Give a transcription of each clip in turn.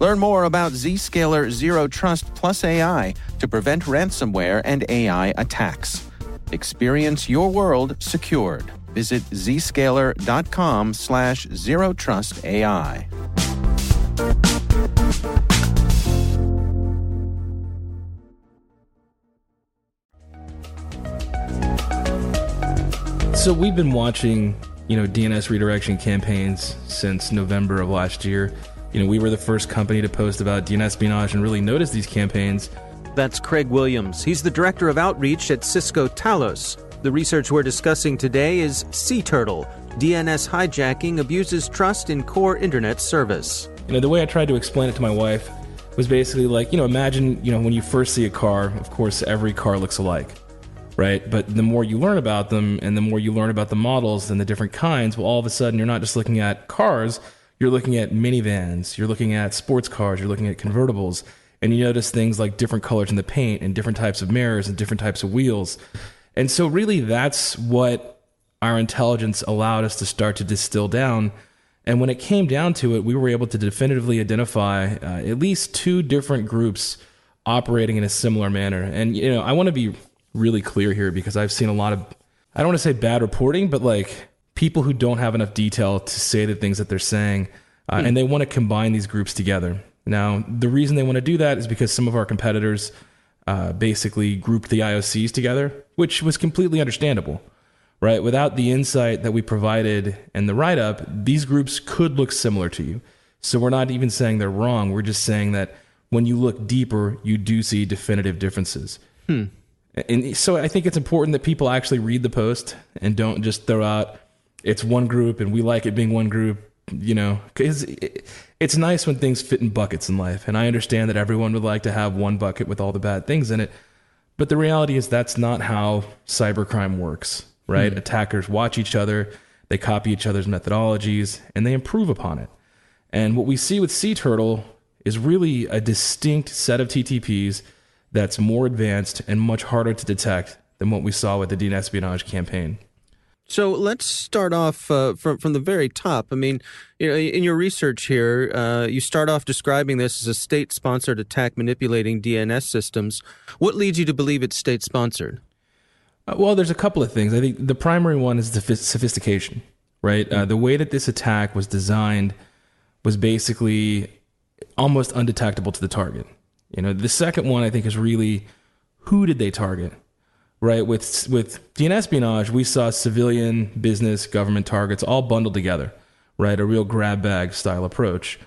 Learn more about Zscaler Zero Trust Plus AI to prevent ransomware and AI attacks. Experience your world secured. Visit zscaler.com slash zero trust AI. So we've been watching, you know, DNS redirection campaigns since November of last year. You know, we were the first company to post about DNSpionage and really notice these campaigns. That's Craig Williams. He's the director of outreach at Cisco Talos. The research we're discussing today is Sea Turtle. DNS hijacking abuses trust in core internet service. You know, the way I tried to explain it to my wife was basically like, you know, imagine, you know, when you first see a car, of course, every car looks alike, right? But the more you learn about them and the more you learn about the models and the different kinds, well, all of a sudden you're not just looking at cars, you're looking at minivans, you're looking at sports cars, you're looking at convertibles, and you notice things like different colors in the paint and different types of mirrors and different types of wheels. And so, really, that's what our intelligence allowed us to start to distill down. And when it came down to it, we were able to definitively identify uh, at least two different groups operating in a similar manner. And, you know, I want to be really clear here because I've seen a lot of, I don't want to say bad reporting, but like people who don't have enough detail to say the things that they're saying. Uh, and they want to combine these groups together. Now, the reason they want to do that is because some of our competitors uh, basically grouped the IOCs together, which was completely understandable, right? Without the insight that we provided and the write up, these groups could look similar to you. So we're not even saying they're wrong. We're just saying that when you look deeper, you do see definitive differences. And so I think it's important that people actually read the post and don't just throw out it's one group and we like it being one group, you know, because it's nice when things fit in buckets in life. And I understand that everyone would like to have one bucket with all the bad things in it. But the reality is that's not how cybercrime works, right? Hmm. Attackers watch each other, they copy each other's methodologies, and they improve upon it. And what we see with Sea Turtle is really a distinct set of TTPs that's more advanced and much harder to detect than what we saw with the DNSpionage campaign. So let's start off uh, from from the very top. I mean, you know, in your research here, uh, you start off describing this as a state-sponsored attack manipulating DNS systems. What leads you to believe it's state-sponsored? Uh, Well, there's a couple of things. I think the primary one is the phys- sophistication, right? Uh, the way that this attack was designed was basically almost undetectable to the target. You know, the second one I think is really who did they target, right? With with DNSpionage, we saw civilian, business, government targets all bundled together, right? A real grab bag style approach.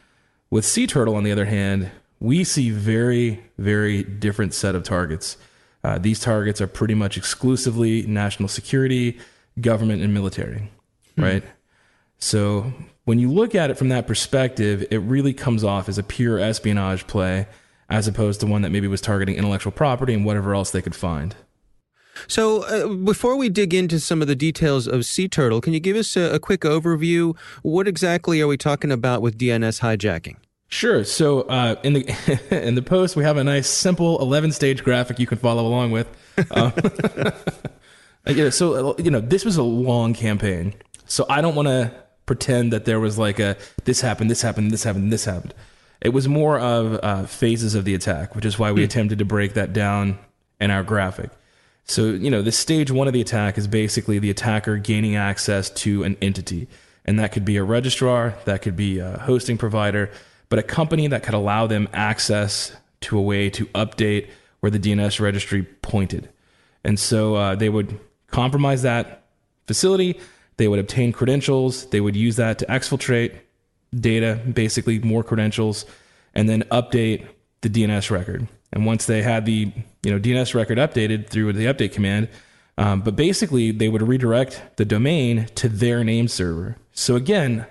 With Sea Turtle, on the other hand, we see very, very different set of targets. Uh, these targets are pretty much exclusively national security, government, and military, right? So when you look at it from that perspective, it really comes off as a pure espionage play as opposed to one that maybe was targeting intellectual property and whatever else they could find. So, uh, before we dig into some of the details of Sea Turtle, can you give us a, a quick overview? What exactly are we talking about with DNS hijacking? Sure. So uh, in the in the post, we have a nice, simple, eleven stage graphic you can follow along with. Um, yeah, so you know, this was a long campaign, so I don't want to pretend that there was like a this happened, this happened, this happened, this happened. It was more of uh, phases of the attack, which is why we attempted to break that down in our graphic. So, you know, the stage one of the attack is basically the attacker gaining access to an entity. And that could be a registrar, that could be a hosting provider, but a company that could allow them access to a way to update where the DNS registry pointed. And so uh, they would compromise that facility, they would obtain credentials, they would use that to exfiltrate data, basically more credentials, and then update the DNS record. And once they had the you know DNS record updated through the update command, um, but basically they would redirect the domain to their name server. So again,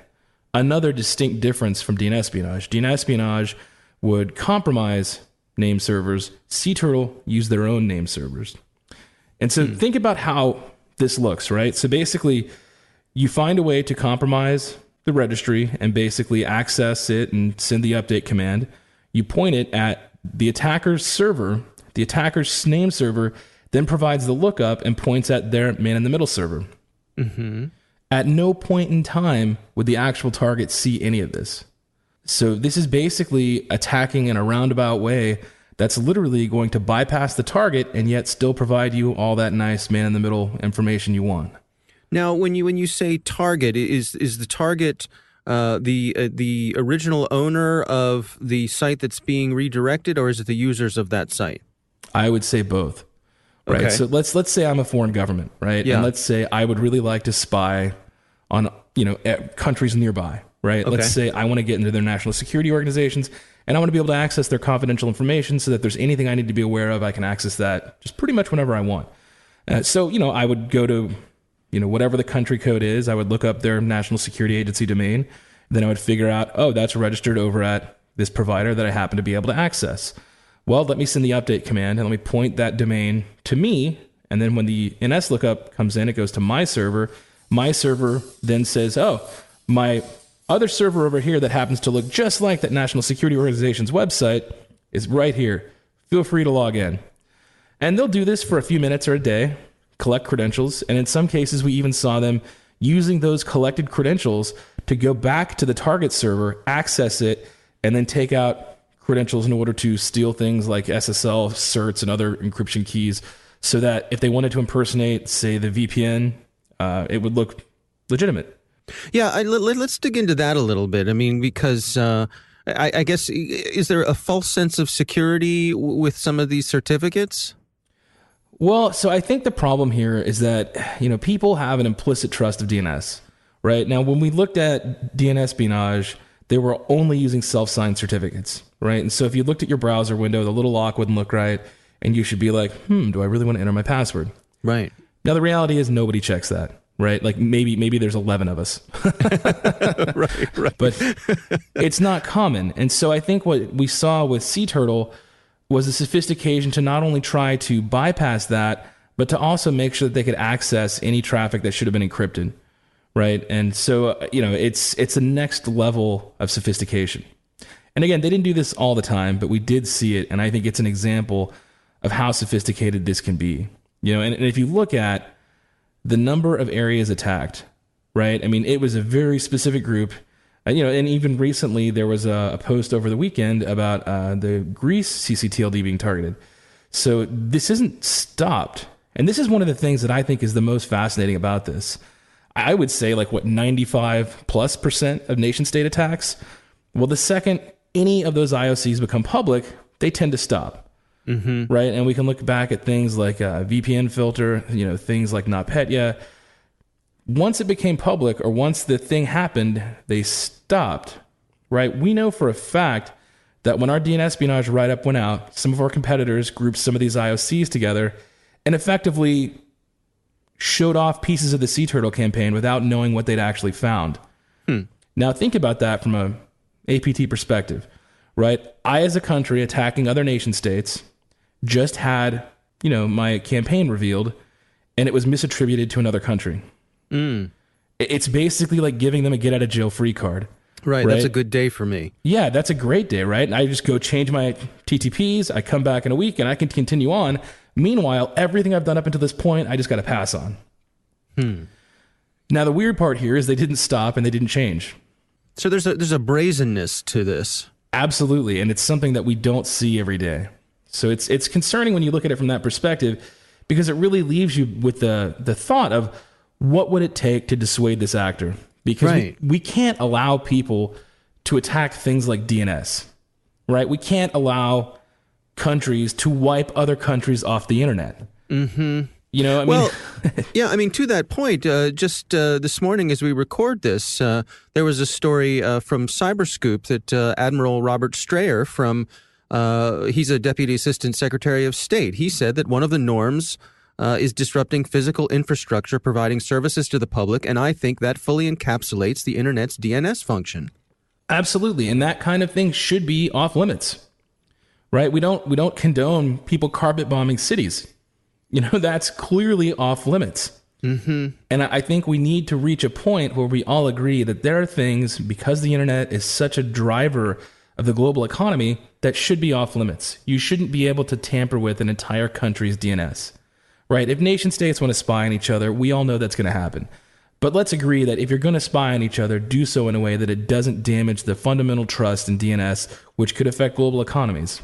another distinct difference from DNSpionage. DNS espionage would compromise name servers. Sea Turtle used their own name servers. And so think about how this looks, right? So basically, you find a way to compromise the registry and basically access it and send the update command. You point it at the attacker's server. The attacker's name server then provides the lookup and points at their man in the middle server. Mm-hmm. At no point in time would the actual target see any of this. So this is basically attacking in a roundabout way that's literally going to bypass the target and yet still provide you all that nice man in the middle information you want. Now, when you when you say target, is is the target uh, the uh, the original owner of the site that's being redirected, or is it the users of that site? I would say both. Right. Okay. So let's let's say I'm a foreign government, right? Yeah. And let's say I would really like to spy on you know countries nearby, right? Okay. Let's say I want to get into their national security organizations and I want to be able to access their confidential information so that there's anything I need to be aware of, I can access that just pretty much whenever I want. Uh, so you know, I would go to you know whatever the country code is. I would look up their national security agency domain. Then I would figure out, oh, that's registered over at this provider that I happen to be able to access. Well, let me send the update command and let me point that domain to me. And then when the NS lookup comes in, it goes to my server. My server then says, oh, my other server over here that happens to look just like that National Security Organization's website is right here. Feel free to log in. And they'll do this for a few minutes or a day, collect credentials, and in some cases, we even saw them using those collected credentials to go back to the target server, access it, and then take out credentials in order to steal things like SSL certs and other encryption keys so that if they wanted to impersonate, say, the VPN, uh, it would look legitimate. Yeah, I, let, us dig into that a little bit. I mean, because uh, I, I guess is there a false sense of security with some of these certificates? Well, so I think the problem here is that you know people have an implicit trust of DNS, right? Now, when we looked at DNSpionage, they were only using self-signed certificates, right? And so if you looked at your browser window, the little lock wouldn't look right, and you should be like, "Hmm, do I really want to enter my password?" Right. Now, the reality is nobody checks that, right? Like maybe maybe there's 11 of us, right. Right. but it's not common. And so I think what we saw with Sea Turtle was a sophistication to not only try to bypass that, but to also make sure that they could access any traffic that should have been encrypted, right? And so uh, you know, it's it's a next level of sophistication. And again, they didn't do this all the time, but we did see it, and I think it's an example of how sophisticated this can be. You know, and, and if you look at the number of areas attacked, right? I mean, it was a very specific group. Uh, you know, and even recently there was a, a post over the weekend about uh, the Greece CCTLD being targeted. So this isn't stopped. And this is one of the things that I think is the most fascinating about this. I would say, like, what, 95 plus percent of nation state attacks? Well, the second any of those IOCs become public, they tend to stop right? And we can look back at things like uh, VPN filter, you know, things like NotPetya. Once it became public or once the thing happened, they stopped, right? We know for a fact that when our DNSpionage write up went out, some of our competitors grouped some of these IOCs together and effectively showed off pieces of the Sea Turtle campaign without knowing what they'd actually found. Hmm. Now, think about that from a APT perspective, right? I, as a country attacking other nation states, just had, you know, my campaign revealed and it was misattributed to another country. Mm. It's basically like giving them a get out of jail free card. Right, right, that's a good day for me. Yeah, that's a great day, right? And I just go change my TTPs, I come back in a week and I can continue on. Meanwhile, everything I've done up until this point, I just got to pass on. Hmm. Now the weird part here is they didn't stop and they didn't change. So there's a there's a brazenness to this. Absolutely, and it's something that we don't see every day. So it's it's concerning when you look at it from that perspective because it really leaves you with the the thought of what would it take to dissuade this actor? Because right. we, we can't allow people to attack things like DNS, right? We can't allow countries to wipe other countries off the internet. Mm-hmm. You know, I well, yeah, I mean, to that point, uh, just uh, this morning as we record this, uh, there was a story uh, from Cyberscoop that uh, Admiral Robert Strayer from uh, he's a deputy assistant secretary of state. He said that one of the norms uh, is disrupting physical infrastructure, providing services to the public, and I think that fully encapsulates the internet's DNS function. Absolutely, and that kind of thing should be off limits, right? We don't we don't condone people carpet bombing cities. You know that's clearly off limits. Mm-hmm. And I think we need to reach a point where we all agree that there are things because the internet is such a driver of the global economy that should be off limits. You shouldn't be able to tamper with an entire country's DNS. Right? If nation states want to spy on each other, we all know that's going to happen. But let's agree that if you're going to spy on each other, do so in a way that it doesn't damage the fundamental trust in DNS, which could affect global economies.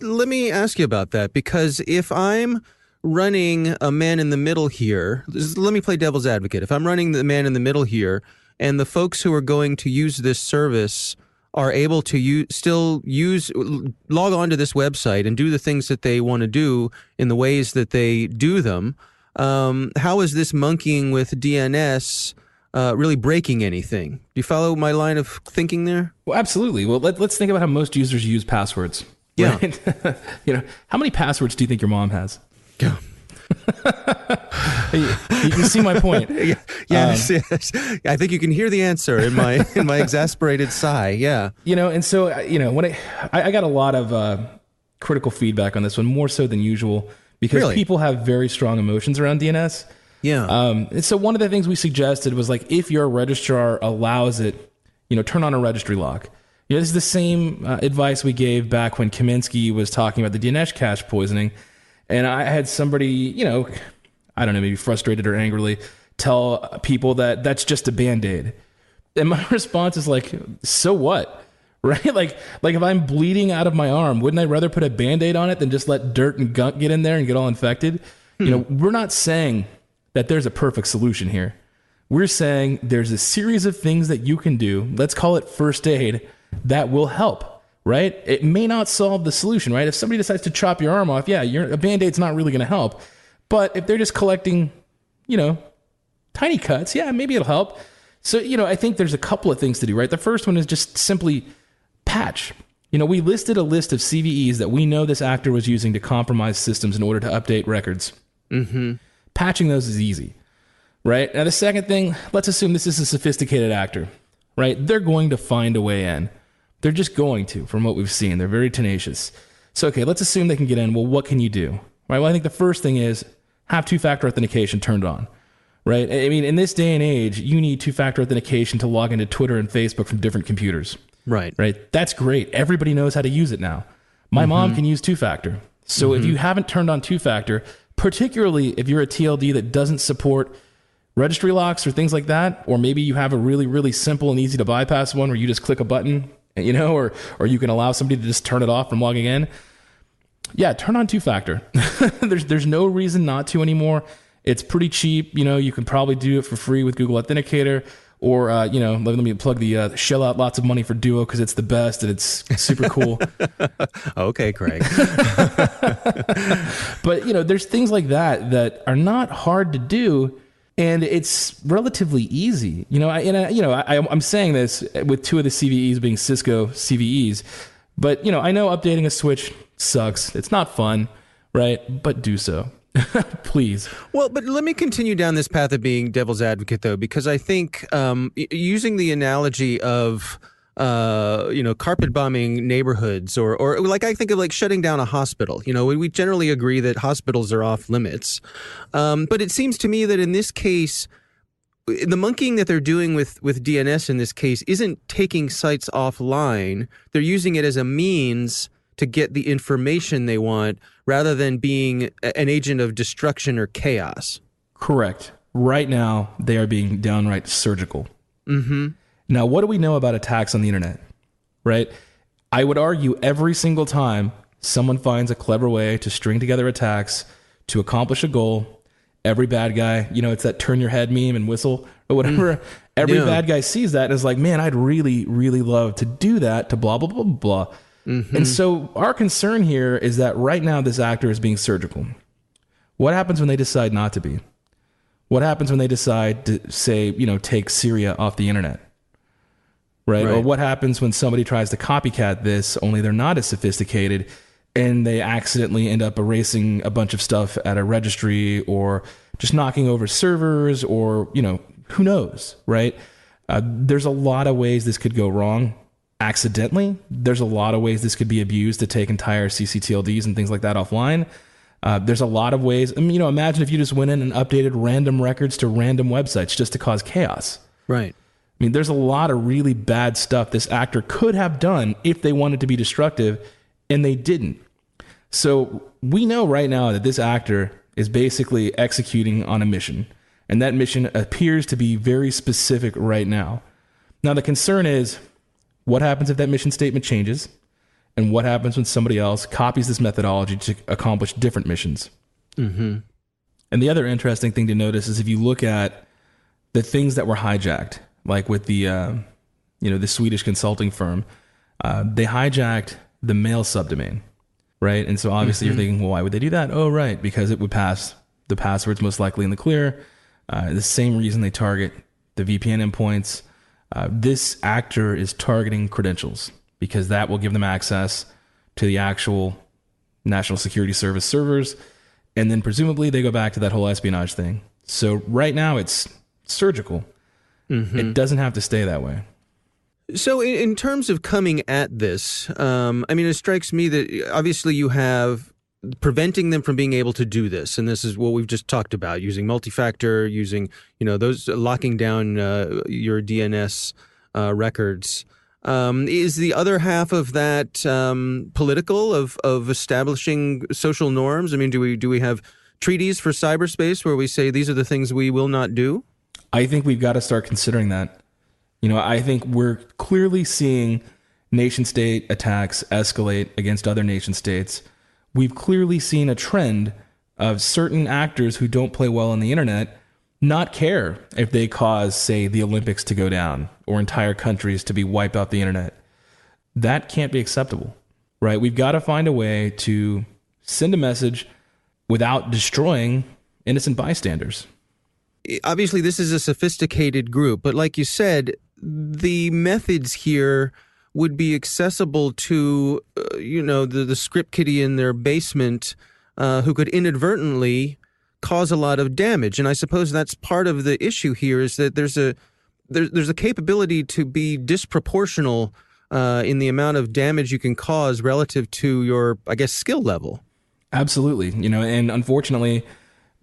Let me ask you about that because if I'm running a man in the middle here, let me play devil's advocate. If I'm running the man in the middle here and the folks who are going to use this service are able to use, still use log on to this website and do the things that they want to do in the ways that they do them. Um, how is this monkeying with DNS uh, really breaking anything? Do you follow my line of thinking there? Well, absolutely. Well, let, us think about how most users use passwords. Yeah. Right? you know, how many passwords do you think your mom has? Yeah. you, can see my point. yes, um, yes. I think you can hear the answer in my in my exasperated sigh. Yeah. You know, and so you know when I I got a lot of uh, critical feedback on this one, more so than usual, because really? people have very strong emotions around DNS. Yeah. Um, and so one of the things we suggested was like if your registrar allows it, you know, turn on a registry lock. You know, this is the same uh, advice we gave back when Kaminsky was talking about the DNS cache poisoning and I had somebody, you know, I don't know, maybe frustrated or angrily tell people that that's just a band aid. And my response is like, so what? Right? Like, like if I'm bleeding out of my arm, wouldn't I rather put a band aid on it than just let dirt and gunk get in there and get all infected? Hmm. You know, we're not saying that there's a perfect solution here. We're saying there's a series of things that you can do. Let's call it first aid that will help right? It may not solve the solution, right? If somebody decides to chop your arm off, yeah, a band aid's not really going to help. But if they're just collecting, you know, tiny cuts, yeah, maybe it'll help. So, you know, I think there's a couple of things to do, right? The first one is just simply patch. You know, we listed a list of CVEs that we know this actor was using to compromise systems in order to update records. Mm-hmm. Patching those is easy, right? Now, the second thing, let's assume this is a sophisticated actor, right? They're going to find a way in. They're just going to, from what we've seen. They're very tenacious. So, okay, let's assume they can get in. Well, what can you do? Right? Well, I think the first thing is have two factor authentication turned on. Right? I mean, in this day and age, you need two factor authentication to log into Twitter and Facebook from different computers. Right. Right. That's great. Everybody knows how to use it now. My mm-hmm. mom can use two factor. So mm-hmm. if you haven't turned on two factor, particularly if you're a TLD that doesn't support registry locks or things like that, or maybe you have a really, really simple and easy to bypass one where you just click a button you know, or or you can allow somebody to just turn it off from logging in. Yeah, turn on two factor. there's there's no reason not to anymore. It's pretty cheap. You know, you can probably do it for free with Google Authenticator, or uh, you know, let, let me plug the uh, shell out lots of money for Duo because it's the best and it's super cool. okay, Craig. but you know, there's things like that that are not hard to do and it's relatively easy. You know, I, and I, you know, I, I'm saying this with two of the CVEs being Cisco CVEs, but you know, I know updating a switch sucks. It's not fun, right? But do so. Please. Well, but let me continue down this path of being devil's advocate, though, because I think um, using the analogy of uh, you know, carpet bombing neighborhoods, or or like I think of like shutting down a hospital. You know, we generally agree that hospitals are off limits, um, but it seems to me that in this case. The monkeying that they're doing with, with DNS in this case isn't taking sites offline. They're using it as a means to get the information they want rather than being an agent of destruction or chaos. Correct. Right now, they are being downright surgical. Mm-hmm. Now, what do we know about attacks on the internet? Right? I would argue every single time someone finds a clever way to string together attacks to accomplish a goal, every bad guy, you know, it's that turn your head meme and whistle or whatever. Mm. Every yeah. bad guy sees that and is like, man, I'd really, really love to do that to blah, blah, blah, blah. Mm-hmm. And so our concern here is that right now this actor is being surgical. What happens when they decide not to be? What happens when they decide to say, you know, take Syria off the internet? Right? right? Or what happens when somebody tries to copycat this, only they're not as sophisticated and they accidentally end up erasing a bunch of stuff at a registry or just knocking over servers or, you know, who knows, right? Uh, there's a lot of ways this could go wrong accidentally. There's a lot of ways this could be abused to take entire CCTLDs and things like that offline. Uh, there's a lot of ways. I mean, you know, imagine if you just went in and updated random records to random websites just to cause chaos. Right. I mean, there's a lot of really bad stuff this actor could have done if they wanted to be destructive, and they didn't. So we know right now that this actor is basically executing on a mission, and that mission appears to be very specific right now. Now, the concern is what happens if that mission statement changes? And what happens when somebody else copies this methodology to accomplish different missions? Mm-hmm. And the other interesting thing to notice is if you look at the things that were hijacked, like with the uh, you know the Swedish consulting firm, uh, they hijacked the mail subdomain, right? And so obviously mm-hmm. you're thinking, well, why would they do that? Oh, right, because it would pass the passwords most likely in the clear. Uh, the same reason they target the VPN endpoints. Uh, this actor is targeting credentials because that will give them access to the actual National Security Service servers. And then presumably they go back to that whole espionage thing. So right now it's surgical. Mm-hmm. It doesn't have to stay that way. So, in, in terms of coming at this, um, I mean, it strikes me that obviously you have preventing them from being able to do this and this is what we've just talked about using multi-factor using you know those locking down uh, your dns uh, records um, is the other half of that um, political of of establishing social norms i mean do we do we have treaties for cyberspace where we say these are the things we will not do i think we've got to start considering that you know i think we're clearly seeing nation state attacks escalate against other nation states we've clearly seen a trend of certain actors who don't play well on the internet not care if they cause, say, the Olympics to go down or entire countries to be wiped off the internet. That can't be acceptable, right? We've got to find a way to send a message without destroying innocent bystanders. Obviously, this is a sophisticated group, but like you said, the methods here would be accessible to, uh, you know, the, the script kiddie in their basement uh, who could inadvertently cause a lot of damage. And I suppose that's part of the issue here is that there's a there, there's a capability to be disproportional uh, in the amount of damage you can cause relative to your, I guess, skill level. Absolutely, you know, and unfortunately,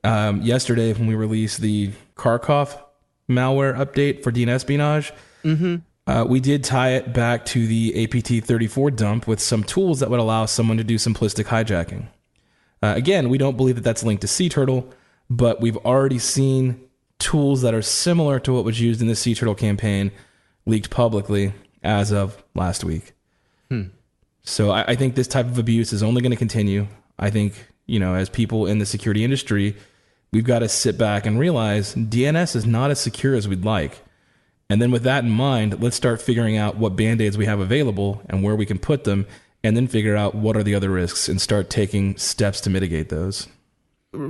um, yesterday when we released the Karkoff malware update for DNS mm-hmm. Uh, we did tie it back to the APT34 dump with some tools that would allow someone to do simplistic hijacking. Uh, again, we don't believe that that's linked to Sea Turtle, but we've already seen tools that are similar to what was used in the Sea Turtle campaign leaked publicly as of last week. Hmm. So I, I think this type of abuse is only going to continue. I think, you know, as people in the security industry, we've got to sit back and realize DNS is not as secure as we'd like. And then with that in mind, let's start figuring out what band-aids we have available and where we can put them and then figure out what are the other risks and start taking steps to mitigate those.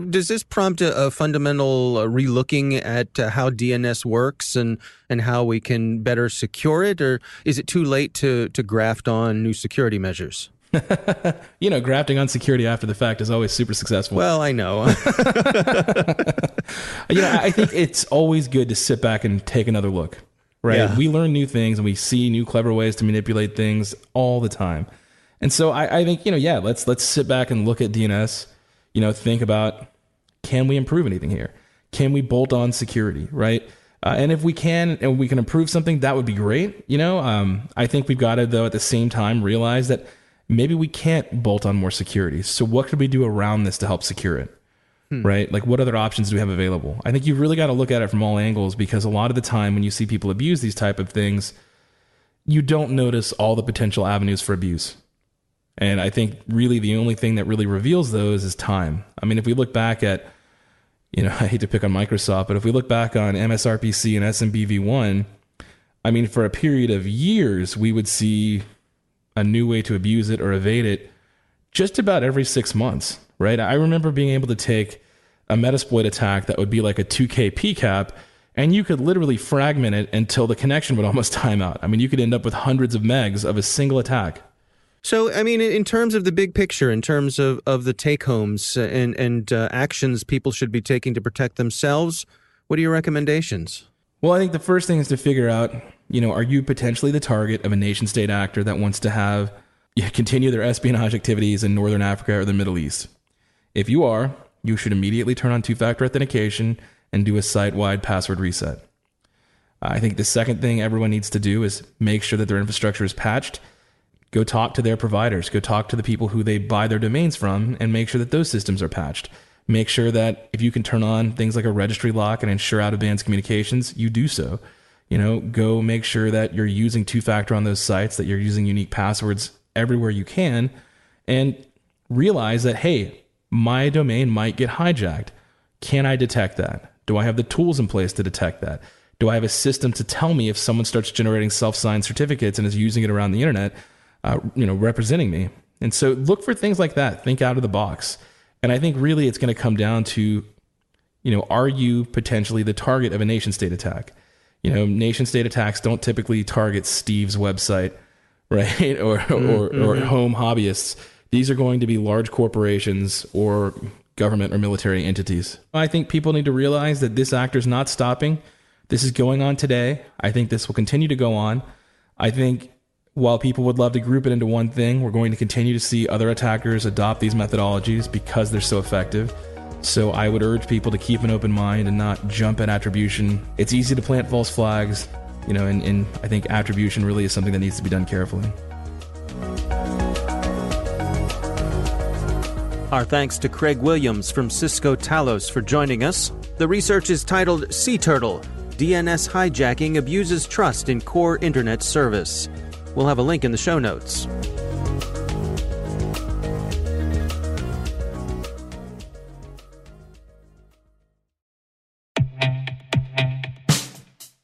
does this prompt a, a fundamental uh, relooking at uh, how DNS works and and how we can better secure it, or is it too late to to graft on new security measures? you know, grafting on security after the fact is always super successful. Well, I know. you know, I think it's always good to sit back and take another look. Right? Yeah. We learn new things and we see new clever ways to manipulate things all the time. And so I, I think, you know, yeah, let's let's sit back and look at DNS, you know, think about can we improve anything here? Can we bolt on security, right? Uh, and if we can and we can improve something, that would be great. You know, um, I think we've got to though at the same time realize that maybe we can't bolt on more security. So what could we do around this to help secure it? Hmm. Right? Like what other options do we have available? I think you've really got to look at it from all angles because a lot of the time when you see people abuse these type of things, you don't notice all the potential avenues for abuse. And I think really the only thing that really reveals those is time. I mean, if we look back at, you know, I hate to pick on Microsoft, but if we look back on MSRPC and SMBV1, I mean, for a period of years, we would see a new way to abuse it or evade it just about every six months, right? I remember being able to take a Metasploit attack that would be like a 2K PCAP, and you could literally fragment it until the connection would almost time out. I mean, you could end up with hundreds of megs of a single attack. So, I mean, in- terms of the big picture, in terms of, of the take homes and, and uh, actions people should be taking to protect themselves, what are your recommendations? Well, I think the first thing is to figure out, you know, are you potentially the target of a nation state actor that wants to have continue their espionage activities in Northern Africa or the Middle East? If you are, you should immediately turn on two factor authentication and do a site wide password reset. I think the second thing everyone needs to do is make sure that their infrastructure is patched. Go talk to their providers, go talk to the people who they buy their domains from, and make sure that those systems are patched. Make sure that if you can turn on things like a registry lock and ensure out of bands communications, you do so. You know, go make sure that you're using two factor on those sites, that you're using unique passwords everywhere you can, and realize that, hey, my domain might get hijacked. Can I detect that? Do I have the tools in place to detect that? Do I have a system to tell me if someone starts generating self-signed certificates and is using it around the internet, uh, you know, representing me? And so look for things like that. Think out of the box. And I think really it's going to come down to, you know, are you potentially the target of a nation state attack? You know, nation state attacks don't typically target Steve's website, right? or, or, mm-hmm. or home hobbyists. These are going to be large corporations or government or military entities. I think people need to realize that this actor is not stopping. This is going on today. I think this will continue to go on. I think while people would love to group it into one thing, we're going to continue to see other attackers adopt these methodologies because they're so effective. So I would urge people to keep an open mind and not jump at attribution. It's easy to plant false flags, you know, and, and I think attribution really is something that needs to be done carefully. Our thanks to Craig Williams from Cisco Talos for joining us. The research is titled Sea Turtle DNS Hijacking Abuses Trust in Core Internet Service. We'll have a link in the show notes.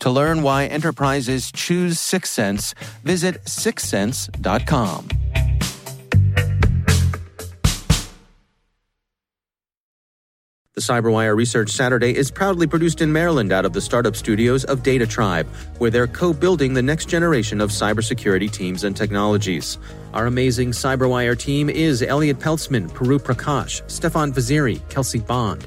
To learn why enterprises choose SixSense, visit sixsense.com. The CyberWire Research Saturday is proudly produced in Maryland out of the startup studios of Data Tribe, where they're co building the next generation of cybersecurity teams and technologies. Our amazing CyberWire team is Elliot Peltzman, Puru Prakash, Stefan Vaziri, Kelsey Bond,